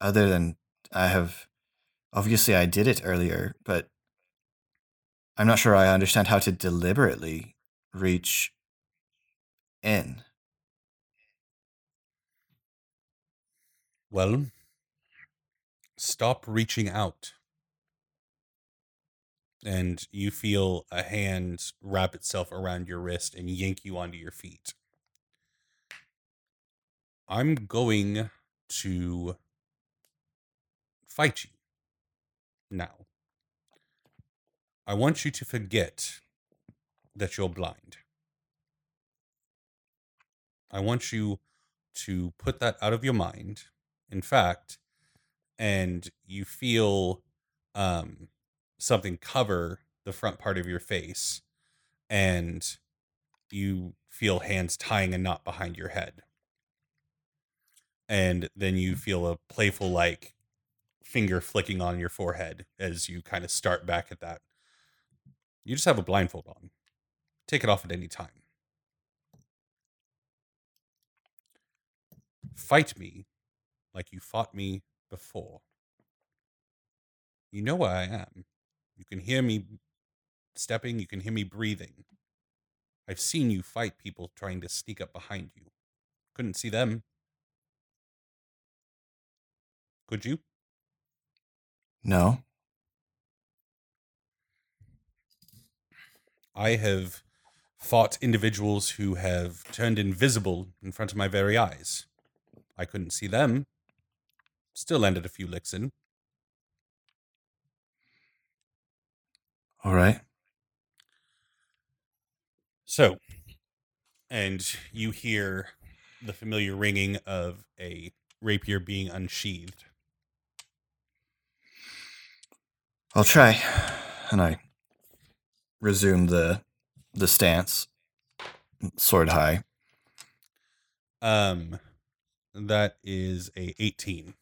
other than I have obviously I did it earlier, but I'm not sure I understand how to deliberately reach in. Well, stop reaching out. And you feel a hand wrap itself around your wrist and yank you onto your feet. I'm going to fight you now. I want you to forget that you're blind. I want you to put that out of your mind. In fact, and you feel um, something cover the front part of your face, and you feel hands tying a knot behind your head. And then you feel a playful, like, finger flicking on your forehead as you kind of start back at that. You just have a blindfold on. Take it off at any time. Fight me like you fought me before. You know where I am. You can hear me stepping, you can hear me breathing. I've seen you fight people trying to sneak up behind you. Couldn't see them. Could you? No? I have fought individuals who have turned invisible in front of my very eyes. I couldn't see them. Still landed a few licks in. All right. So, and you hear the familiar ringing of a rapier being unsheathed. I'll try. And I resume the the stance. Sword high. Um, that is a 18.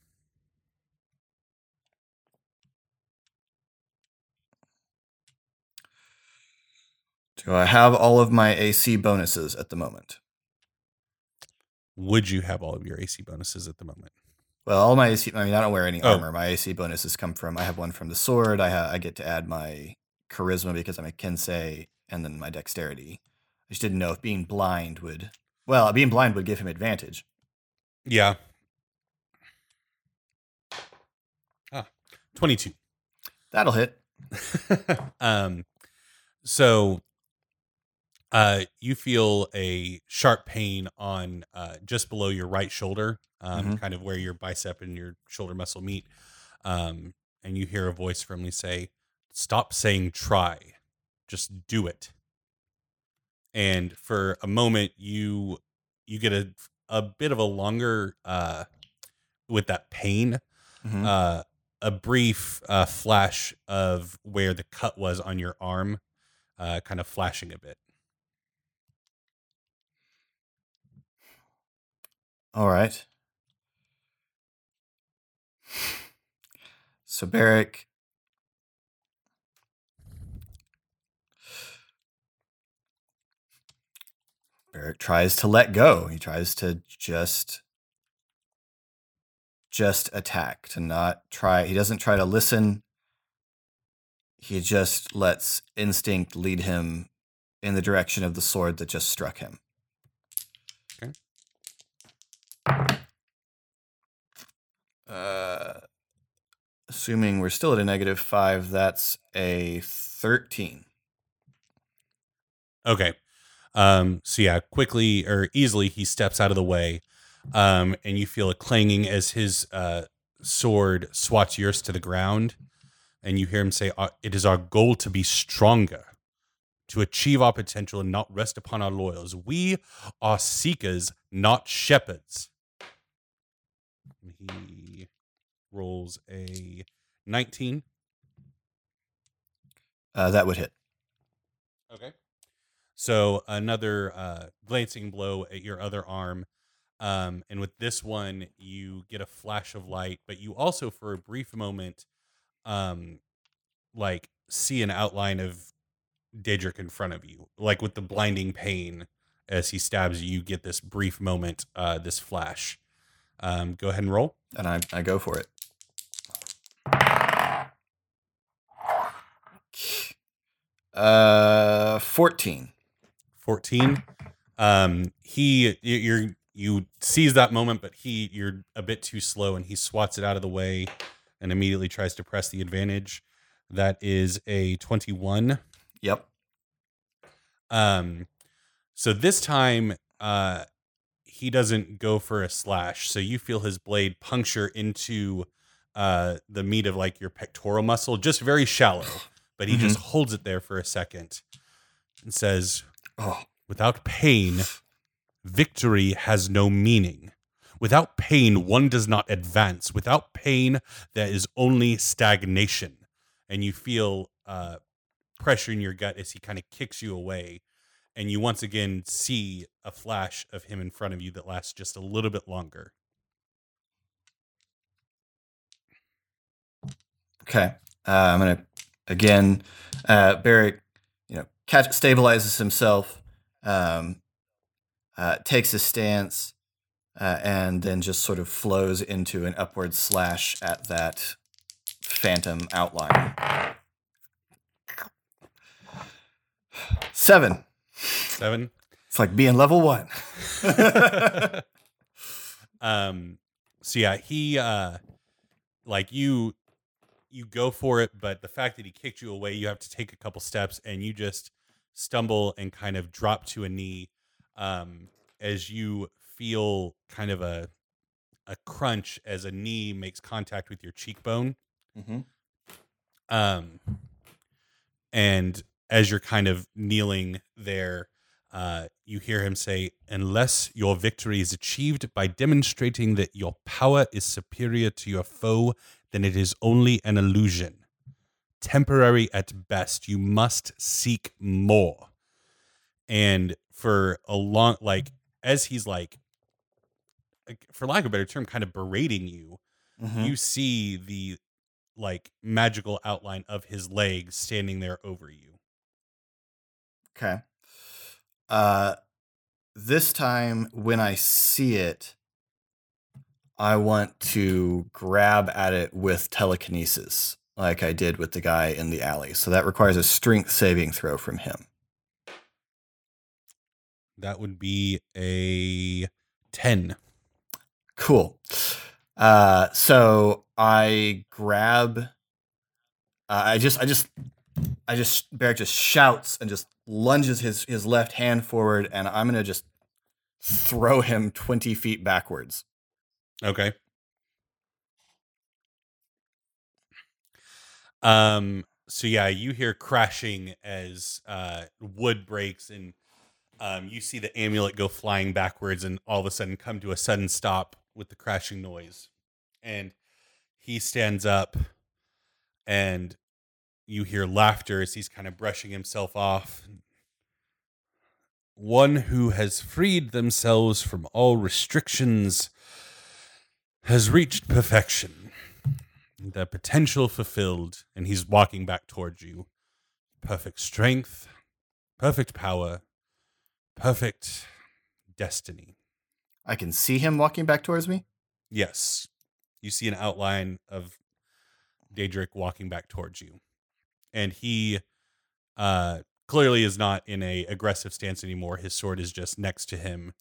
Do I have all of my AC bonuses at the moment? Would you have all of your AC bonuses at the moment? Well, all my AC. I mean, I don't wear any Oh. armor. My AC bonuses come from. I have one from the sword. I ha- I get to add my charisma because I'm a Kensei, and then my dexterity. I just didn't know if being blind would. Well, being blind would give him advantage. Yeah. Ah, 22. That'll hit. um so uh you feel a sharp pain on uh just below your right shoulder um Mhm. kind of where your bicep and your shoulder muscle meet um and you hear a voice firmly say stop saying try just do it and for a moment you you get a a bit of a longer uh with that pain Mhm. uh, a brief uh, flash of where the cut was on your arm, uh, kind of flashing a bit. All right. So Beric. Beric tries to let go. He tries to just just attack, to not try. He doesn't try to listen. He just lets instinct lead him in the direction of the sword that just struck him. Uh, assuming we're still at a negative five, that's a 13. Okay. Um, so yeah, quickly or easily he steps out of the way, um, and you feel a clanging as his uh, sword swats yours to the ground, and you hear him say, "Uh, "It is our goal to be stronger, to achieve our potential, and not rest upon our laurels. We are seekers, not shepherds." He rolls a nineteen. Uh, that would hit. Okay. So another uh, glancing blow at your other arm. Um, and with this one, you get a flash of light, but you also, for a brief moment, um, like see an outline of Dedrick in front of you. Like with the blinding pain as he stabs you, you get this brief moment, uh, this flash. Um, go ahead and roll. And I, I go for it. Uh, 14. 14 um he you're you seize that moment but he you're a bit too slow and he swats it out of the way and immediately tries to press the advantage. That is a 21 Yep. um so this time uh he doesn't go for a slash. So you feel his blade puncture into uh the meat of like your pectoral muscle just very shallow but he just holds it there for a second and says Oh, Without pain, victory has no meaning. Without pain, one does not advance. Without pain, there is only stagnation. And you feel uh, pressure in your gut as he kind of kicks you away. And you once again see a flash of him in front of you that lasts just a little bit longer. okay. Uh, I'm going to, again, uh, Beric, you know, catch, stabilizes himself, um, uh, takes a stance, uh, and then just sort of flows into an upward slash at that phantom outline. Seven. Seven. It's like being level one. um so yeah he uh like you you go for it but the fact that he kicked you away you have to take a couple steps and you just stumble and kind of drop to a knee um as you feel kind of a a crunch as a knee makes contact with your cheekbone mm-hmm. um and as you're kind of kneeling there uh, you hear him say, Unless your victory is achieved by demonstrating that your power is superior to your foe, then it is only an illusion. Temporary at best. You must seek more. And for a long, like, as he's like, for lack of a better term, kind of berating you, Mm-hmm. you see the like magical outline of his legs standing there over you. Okay. Uh, this time when I see it, I want to grab at it with telekinesis, like I did with the guy in the alley. So that requires a strength saving throw from him. That would be a 10. Cool. Uh, so I grab. Uh, I just, I just, I just. Beric just shouts and just lunges his his left hand forward, and I'm gonna just throw him twenty feet backwards. Okay. Um so yeah, you hear crashing as uh wood breaks and um you see the amulet go flying backwards and all of a sudden come to a sudden stop with the crashing noise. And he stands up and you hear laughter as he's kind of brushing himself off. One who has freed themselves from all restrictions has reached perfection, the potential fulfilled, and he's walking back towards you. Perfect strength, perfect power, perfect destiny. I can see him walking back towards me. Yes, you see an outline of Dedrick walking back towards you, and he uh, clearly is not in a aggressive stance anymore. His sword is just next to him,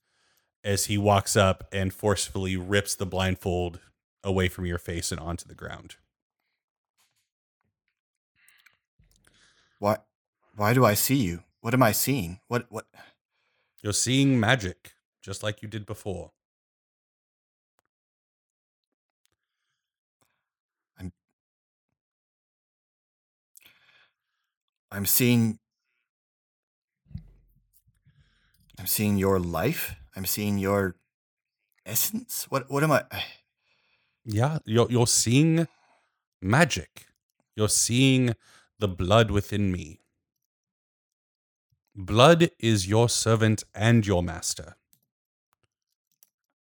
as he walks up and forcefully rips the blindfold away from your face and onto the ground. Why? Why do I see you? What am I seeing? What? What? You're seeing magic, just like you did before. I'm I'm seeing. I'm seeing your life. I'm seeing your essence. What? What am I? Yeah, you're you're seeing magic. You're seeing the blood within me. Blood is your servant and your master.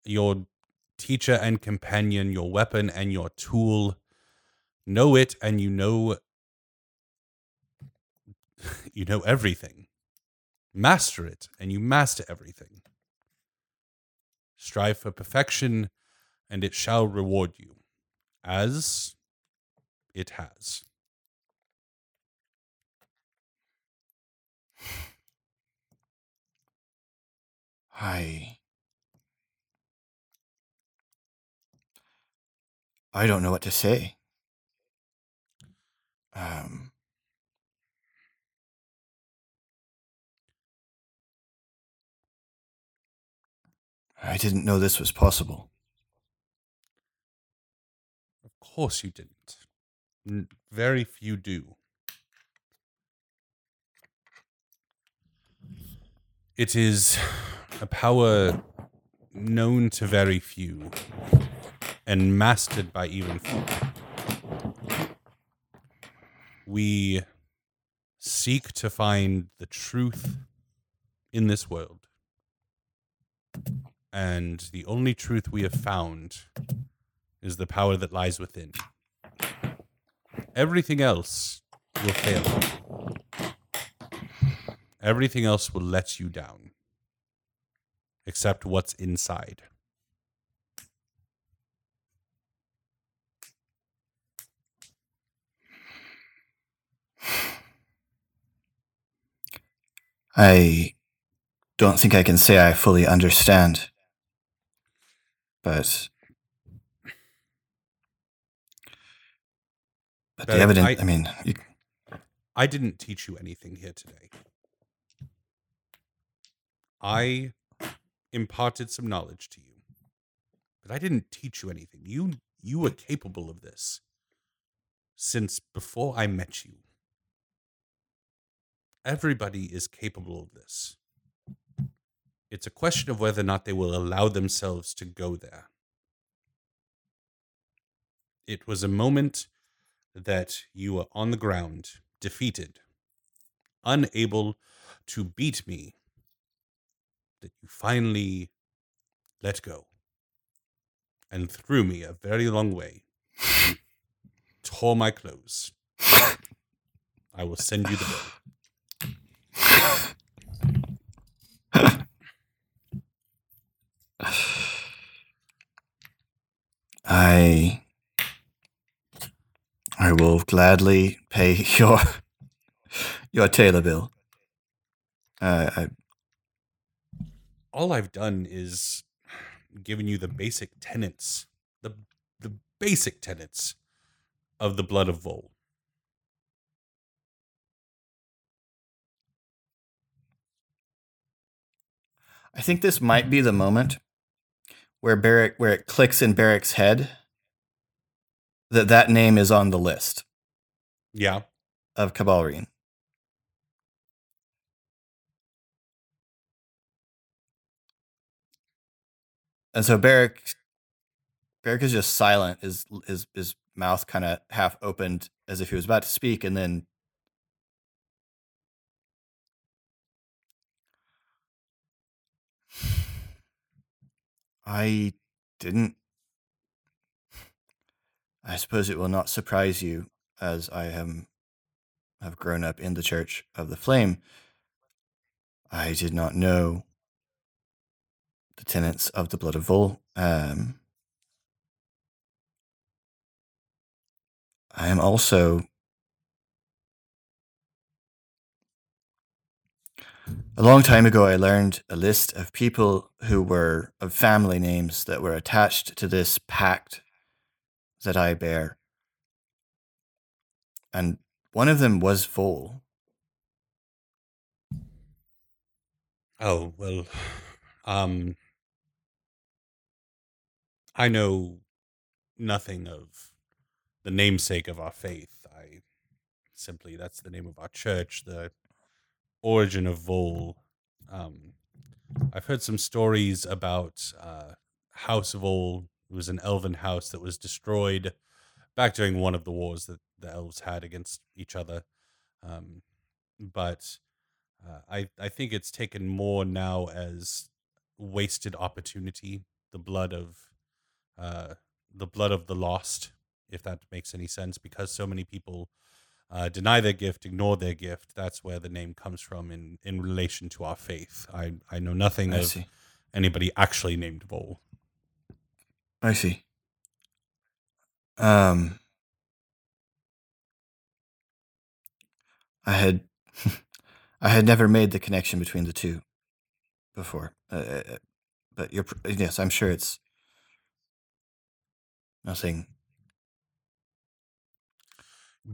Your teacher and companion, your weapon and your tool. Know it and you know you know everything. Master it and you master everything. Strive for perfection and it shall reward you, as it has. I. I don't know what to say. Um. I didn't know this was possible. Of course you didn't. Very few do. It is a power known to very few and mastered by even few. We seek to find the truth in this world. And the only truth we have found is the power that lies within. Everything else will fail. Everything else will let you down, except what's inside. I don't think I can say I fully understand. But but the evidence I- I, mean you, I didn't teach you anything here today. I imparted some knowledge to you, but I didn't teach you anything. You you were capable of this since before I met you. Everybody is capable of this. It's a question of whether or not they will allow themselves to go there. It was a moment that you were on the ground, defeated, unable to beat me, that you finally let go and threw me a very long way, tore my clothes. I will send you the bill. I I will gladly pay your your tailor bill. Uh, I, All I've done is given you the basic tenets, the the basic tenets of the blood of Vol. I think this might be the moment where Beric where it clicks in Beric's head that that name is on the list Yeah. of Cabalrine. And so Beric Beric is just silent, his his his mouth kind of half opened as if he was about to speak, and then I didn't. I suppose it will not surprise you, as I am have grown up in the Church of the Flame. I did not know the tenets of the Blood of Vol. Um, I am also a long time ago. I learned a list of people who were of family names that were attached to this pact that I bear, and one of them was Vol. Oh, well, um, I know nothing of the namesake of our faith. I simply, that's the name of our church, the origin of Vol. Um, I've heard some stories about uh, House of Vol. It was an elven house that was destroyed back during one of the wars that the elves had against each other. Um, but uh, I I think it's taken more now as wasted opportunity, the blood of uh, the blood of the lost, if that makes any sense, because so many people uh, deny their gift, ignore their gift. That's where the name comes from in in relation to our faith. I I know nothing I of see. anybody actually named Vol. I see. Um, I had, I had never made the connection between the two before. Uh, uh, uh, but you're, yes, I'm sure it's nothing.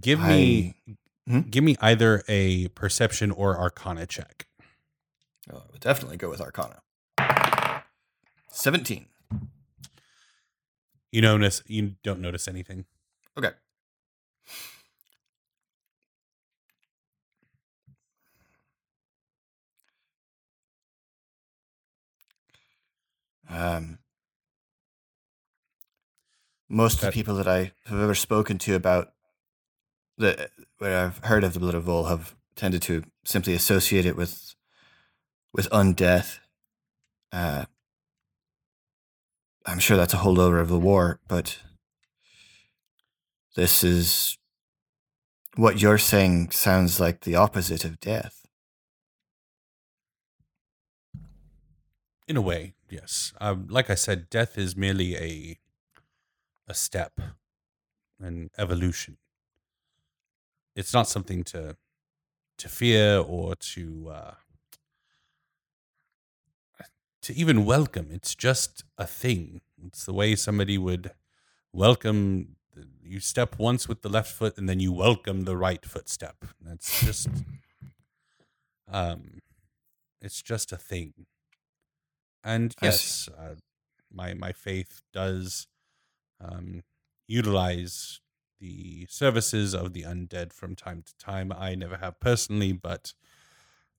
Give me Hmm? give me either a perception or arcana check. Oh, I would definitely go with Arcana. Seventeen. You notice you don't notice anything. Okay. Um, most of the people that I have ever spoken to about the where I've heard of the blood of Vol have tended to simply associate it with with undeath. Uh, I'm sure that's a holdover of the war, but this is what you're saying sounds like the opposite of death. In a way, yes. Um, like I said, death is merely a a step, an evolution. It's not something to to fear or to uh, to even welcome. It's just a thing. It's the way somebody would welcome. You step once with the left foot, and then you welcome the right footstep. That's just, um, it's just a thing. And yes, uh, my my faith does um, utilize the services of the undead from time to time. I never have personally, but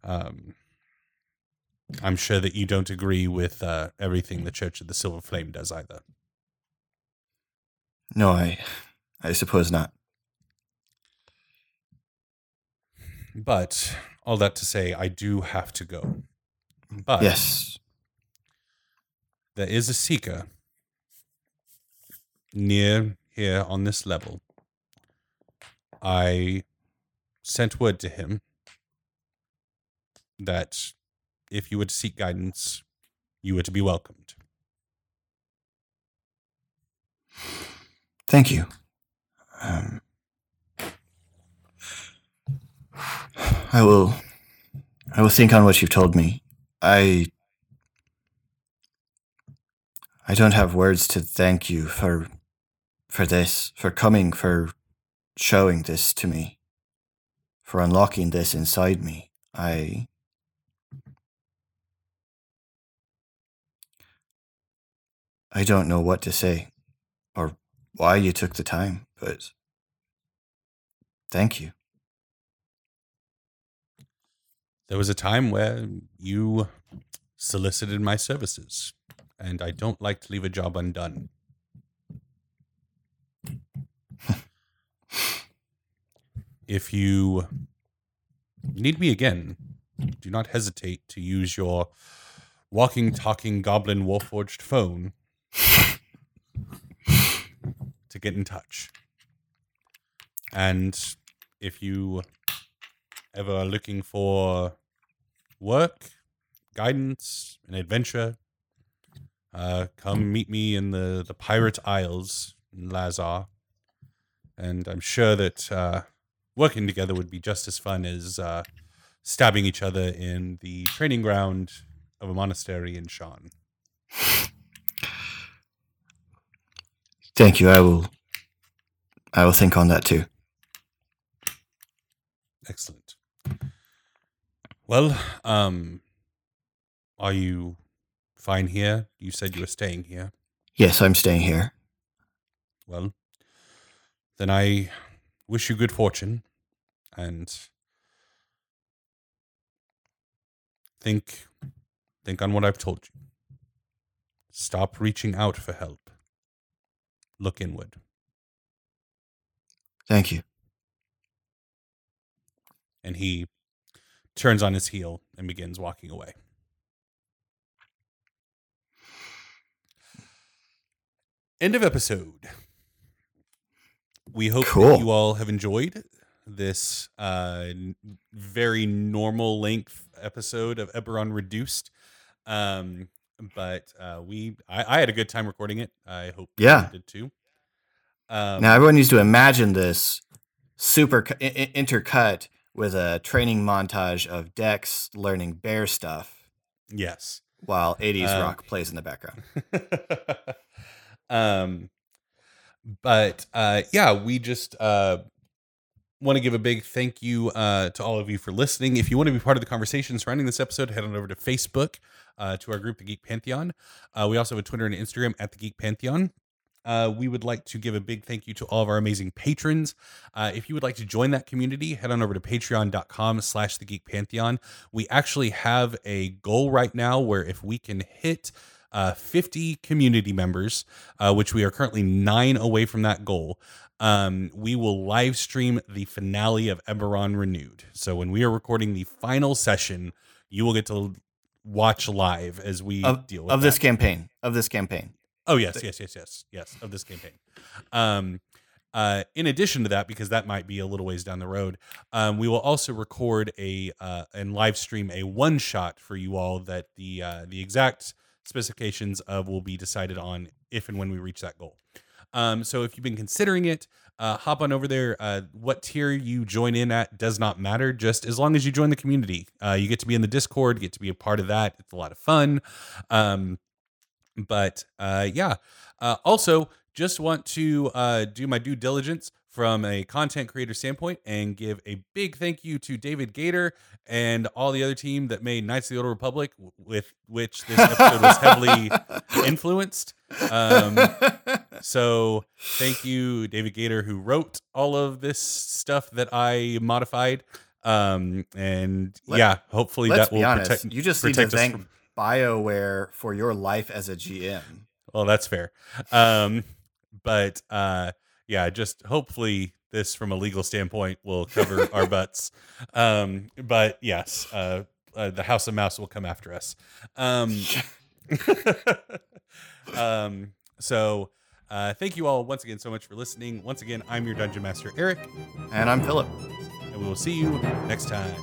um, I'm sure that you don't agree with uh, everything the Church of the Silver Flame does either. No, I I suppose not. But all that to say, I do have to go. But yes. there is a seeker near here on this level. I sent word to him that if you would seek guidance, you were to be welcomed. Thank you. Um, I will. I will think on what you've told me. I. I don't have words to thank you for, for this, for coming, for showing this to me, for unlocking this inside me. I. I don't know what to say or why you took the time, but thank you. There was a time where you solicited my services, and I don't like to leave a job undone. If you need me again, do not hesitate to use your walking, talking goblin warforged phone to get in touch. And if you ever are looking for work, guidance, an adventure, uh, come meet me in the, the Pirate Isles in Lhazaar. And I'm sure that uh, working together would be just as fun as uh, stabbing each other in the training ground of a monastery in Sharn. Thank you. I will. I will think on that too. Excellent. Well, um, are you fine here? You said you were staying here. Yes, I'm staying here. Well, then I wish you good fortune and think think on what I've told you. Stop reaching out for help. Look inward. Thank you. And he turns on his heel and begins walking away. End of episode. We hope Cool. that you all have enjoyed this uh, very normal length episode of Eberron Reduced. Um, but uh, we, I, I had a good time recording it. I hope you Yeah. did too. Um, Now everyone needs to imagine this super cu- i- i- intercut with a training montage of Dex learning bear stuff yes. while 80s Um, rock plays in the background. um but uh yeah we just uh want to give a big thank you uh to all of you for listening if you want to be part of the conversation surrounding this episode head on over to facebook uh to our group the geek pantheon uh we also have a twitter and instagram at the geek pantheon uh, we would like to give a big thank you to all of our amazing patrons. Uh, if you would like to join that community, head on over to patreon.com slash the geek pantheon. We actually have a goal right now where if we can hit uh, 50 community members, uh, which we are currently nine away from that goal, um, we will live stream the finale of Eberron Renewed. So when we are recording the final session, you will get to watch live as we Of, deal with of this campaign. Of this campaign. Oh yes, yes, yes, yes, yes. Of this campaign. Um, uh, in addition to that, because that might be a little ways down the road, um, we will also record a uh, and live stream a one shot for you all that the uh, the exact specifications of will be decided on if and when we reach that goal. Um, so if you've been considering it, uh, hop on over there. Uh, what tier you join in at does not matter, just as long as you join the community. Uh, you get to be in the Discord, get to be a part of that. It's a lot of fun. Um, but uh, yeah, uh, also just want to uh, do my due diligence from a content creator standpoint and give a big thank you to David Gaider and all the other team that made Knights of the Old Republic, with which this episode was heavily influenced. Um, so thank you, David Gaider, who wrote all of this stuff that I modified. Um, and Let- yeah, hopefully that will be honest. protect. you just need to thank from- BioWare for your life as a GM. Well, that's fair. Um, but uh, yeah, just hopefully this from a legal standpoint will cover our butts. Um, but yes, uh, uh, the House of Mouse will come after us. Um, um, so uh, thank you all once again so much for listening. Once again, I'm your Dungeon Master, Eric. And I'm Philip. And we will see you next time.